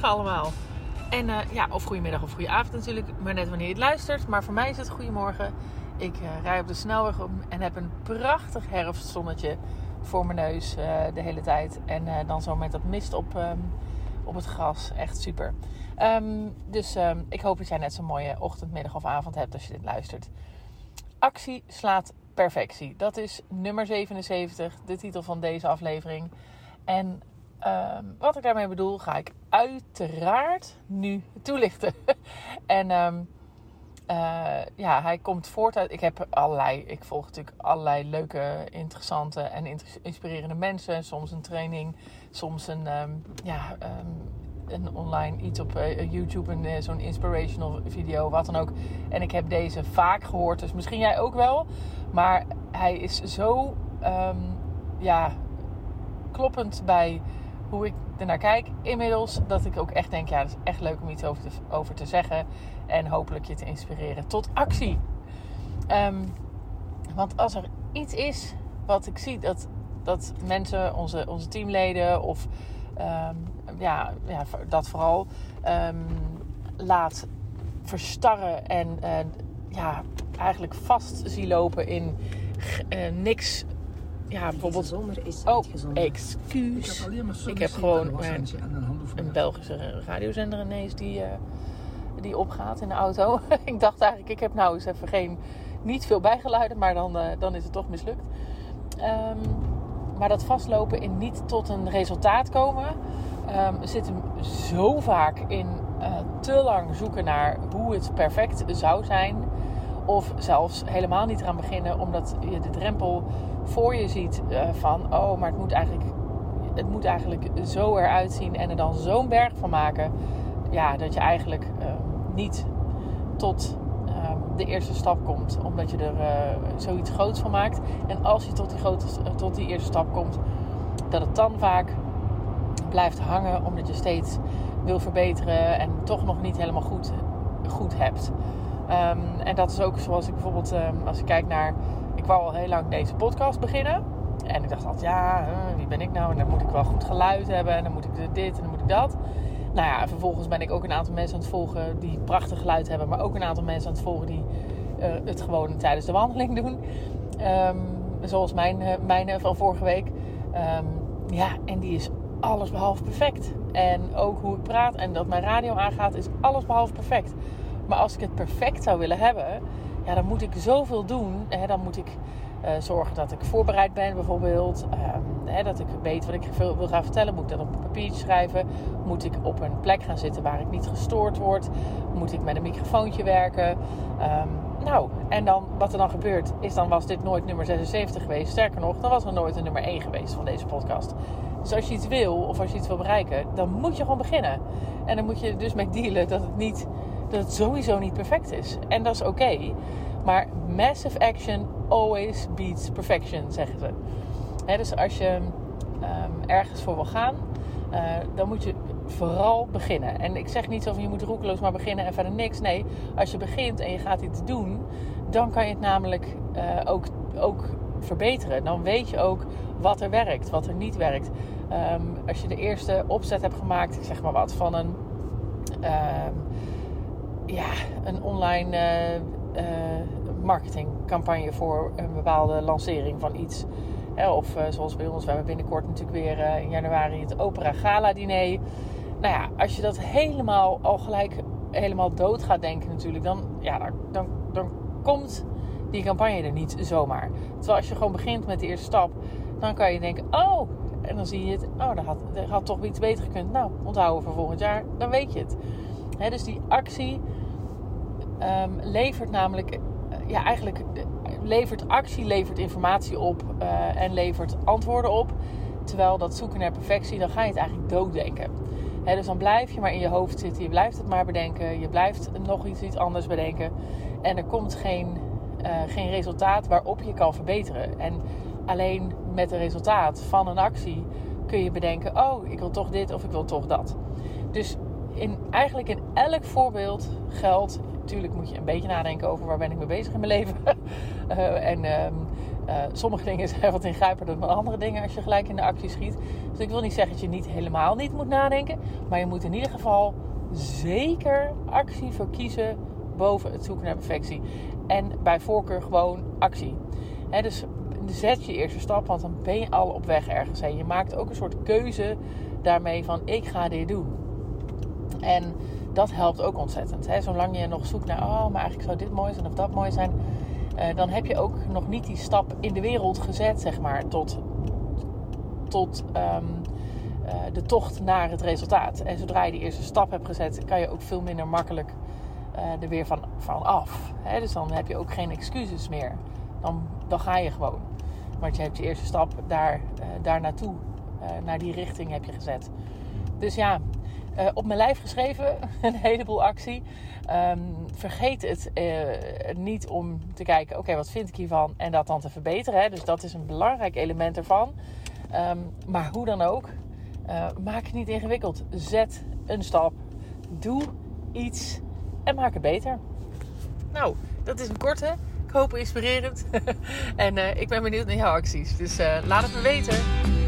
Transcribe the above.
Allemaal. En uh, ja, of goedemiddag of goede avond natuurlijk, maar net wanneer je het luistert. Maar voor mij is het goedemorgen. Ik uh, rij op de snelweg om en heb een prachtig herfstzonnetje voor mijn neus uh, de hele tijd. En dan zo met dat mist op, um, op het gras. Echt super. Um, dus um, ik hoop dat jij net zo'n mooie ochtend, middag of avond hebt als je dit luistert. Actie slaat perfectie. Dat is nummer 77, de titel van deze aflevering. En Um, wat ik daarmee bedoel, ga ik uiteraard nu toelichten. en um, uh, ja, hij komt voort uit. Ik heb allerlei. Ik volg natuurlijk allerlei leuke, interessante en inspirerende mensen. Soms een training, soms een, um, ja, een online iets op uh, YouTube, een, uh, zo'n inspirational video, wat dan ook. En ik heb deze vaak gehoord, dus misschien jij ook wel. Maar hij is zo, ja, kloppend bij hoe ik ernaar kijk inmiddels. Dat ik ook echt denk, ja, dat is echt leuk om iets over te, over te zeggen. En hopelijk je te inspireren tot actie. Um, want als er iets is wat ik zie dat, dat mensen, onze, onze teamleden of um, ja, ja, dat vooral um, laat verstarren en uh, ja, eigenlijk vast zie lopen in uh, niks ja, bijvoorbeeld. zomer is oh, excuus. Ik, ik heb gewoon mijn, een Belgische radiozender ineens die, uh, die opgaat in de auto. ik dacht eigenlijk, ik heb nou eens even geen, niet veel bijgeluiden, maar dan, uh, dan is het toch mislukt. Um, maar dat vastlopen in niet tot een resultaat komen um, zit hem zo vaak in uh, te lang zoeken naar hoe het perfect zou zijn. Of zelfs helemaal niet eraan beginnen, omdat je de drempel voor je ziet uh, van, oh, maar het moet eigenlijk, het moet eigenlijk zo eruit zien en er dan zo'n berg van maken. Ja, dat je eigenlijk uh, niet tot uh, de eerste stap komt, omdat je er eh, zoiets groots van maakt. En als je tot die, grote, tot die eerste stap komt, dat het dan vaak blijft hangen, omdat je steeds wil verbeteren en toch nog niet helemaal goed, goed hebt. Um, en dat is ook zoals ik bijvoorbeeld, um, als ik kijk naar. Ik wou al heel lang deze podcast beginnen. En ik dacht altijd, ja, uh, wie ben ik nou? En dan moet ik wel goed geluid hebben. En dan moet ik dit en dan moet ik dat. Nou ja, vervolgens ben ik ook een aantal mensen aan het volgen die prachtig geluid hebben. Maar ook een aantal mensen aan het volgen die uh, het gewoon tijdens de wandeling doen. Um, zoals mijn, uh, mijne van vorige week. ja, en die is alles behalve perfect. En ook hoe ik praat en dat mijn radio aangaat is alles behalve perfect. Maar als ik het perfect zou willen hebben, ja, dan moet ik zoveel doen. Dan moet ik uh, zorgen dat ik voorbereid ben, bijvoorbeeld. Uh, hè, dat ik weet wat ik wil gaan vertellen. Moet ik dat op een papiertje schrijven? Moet ik op een plek gaan zitten waar ik niet gestoord word? Moet ik met een microfoontje werken? Um, nou, en dan wat er dan gebeurt, is dan was dit nooit nummer 76 geweest. Sterker nog, dan was er nooit een nummer 1 geweest van deze podcast. Dus als je iets wil of als je iets wil bereiken, dan moet je gewoon beginnen. En dan moet je dus mee dealen dat het niet dat het sowieso niet perfect is. En dat is oké. Maar massive action always beats perfection, zeggen ze. Dus als je um, ergens voor wil gaan, uh, dan moet je vooral beginnen. En ik zeg niet zo van je moet roekeloos maar beginnen en verder niks. Nee, als je begint en je gaat iets doen, dan kan je het namelijk uh, ook, ook verbeteren. Dan weet je ook wat er werkt, wat er niet werkt. Um, als je de eerste opzet hebt gemaakt, zeg maar wat, van een... Um, ja, een online uh, uh, marketingcampagne voor een bepaalde lancering van iets. of uh, zoals bij ons, we hebben binnenkort natuurlijk weer in januari het Opera Gala diner. Nou ja, als je dat helemaal al gelijk helemaal dood gaat denken natuurlijk, dan, ja, dan, dan komt die campagne er niet zomaar. Terwijl als je gewoon begint met de eerste stap, dan kan je denken, oh, en dan zie je het, oh, dat had, dat had toch iets beter gekund. Nou, onthouden voor volgend jaar, dan weet je het. Dus die actie um, levert namelijk, uh, ja, eigenlijk uh, levert actie, levert informatie op uh, en levert antwoorden op. Terwijl dat zoeken naar perfectie, dan ga je het eigenlijk dooddenken. Dus dan blijf je maar in je hoofd zitten, je blijft het maar bedenken, je blijft nog iets, iets anders bedenken. En er komt geen, geen resultaat waarop je kan verbeteren. En alleen met het resultaat van een actie kun je bedenken: oh, ik wil toch dit of ik wil toch dat. Dus in, eigenlijk in elk voorbeeld geldt. Natuurlijk moet je een beetje nadenken over waar ben ik mee bezig in mijn leven. uh, en ehm, uh, sommige dingen zijn wat ingrijpender dan andere dingen als je gelijk in de actie schiet. Dus ik wil niet zeggen dat je niet helemaal niet moet nadenken. Maar je moet in ieder geval zeker actie voor kiezen boven het zoeken naar perfectie. En bij voorkeur gewoon actie. dus zet je eerste stap, want dan ben je al op weg ergens heen. Je maakt ook een soort keuze daarmee van ik ga dit doen. En dat helpt ook ontzettend. Hè? Zolang je nog zoekt naar, oh, maar eigenlijk zou dit mooi zijn of dat mooi zijn. Uh, dan heb je ook nog niet die stap in de wereld gezet, zeg maar, tot, tot um, uh, de tocht naar het resultaat. En zodra je die eerste stap hebt gezet, kan je ook veel minder makkelijk uh, er weer van, van af. Hè? Dus dan heb je ook geen excuses meer. Dan, dan ga je gewoon. Want je hebt je eerste stap daar, daar naartoe, naar die richting heb je gezet. Dus ja, uh, op mijn lijf geschreven. Een heleboel actie. Um, vergeet het uh, niet om te kijken, oké, wat vind ik hiervan? En dat dan te verbeteren. Hè? Dus dat is een belangrijk element ervan. Um, maar hoe dan ook, uh, maak het niet ingewikkeld. Zet een stap. Doe iets en maak het beter. Nou, dat is een korte. Ik hoop inspirerend. en ik ben benieuwd naar jouw acties. Dus laat het me weten.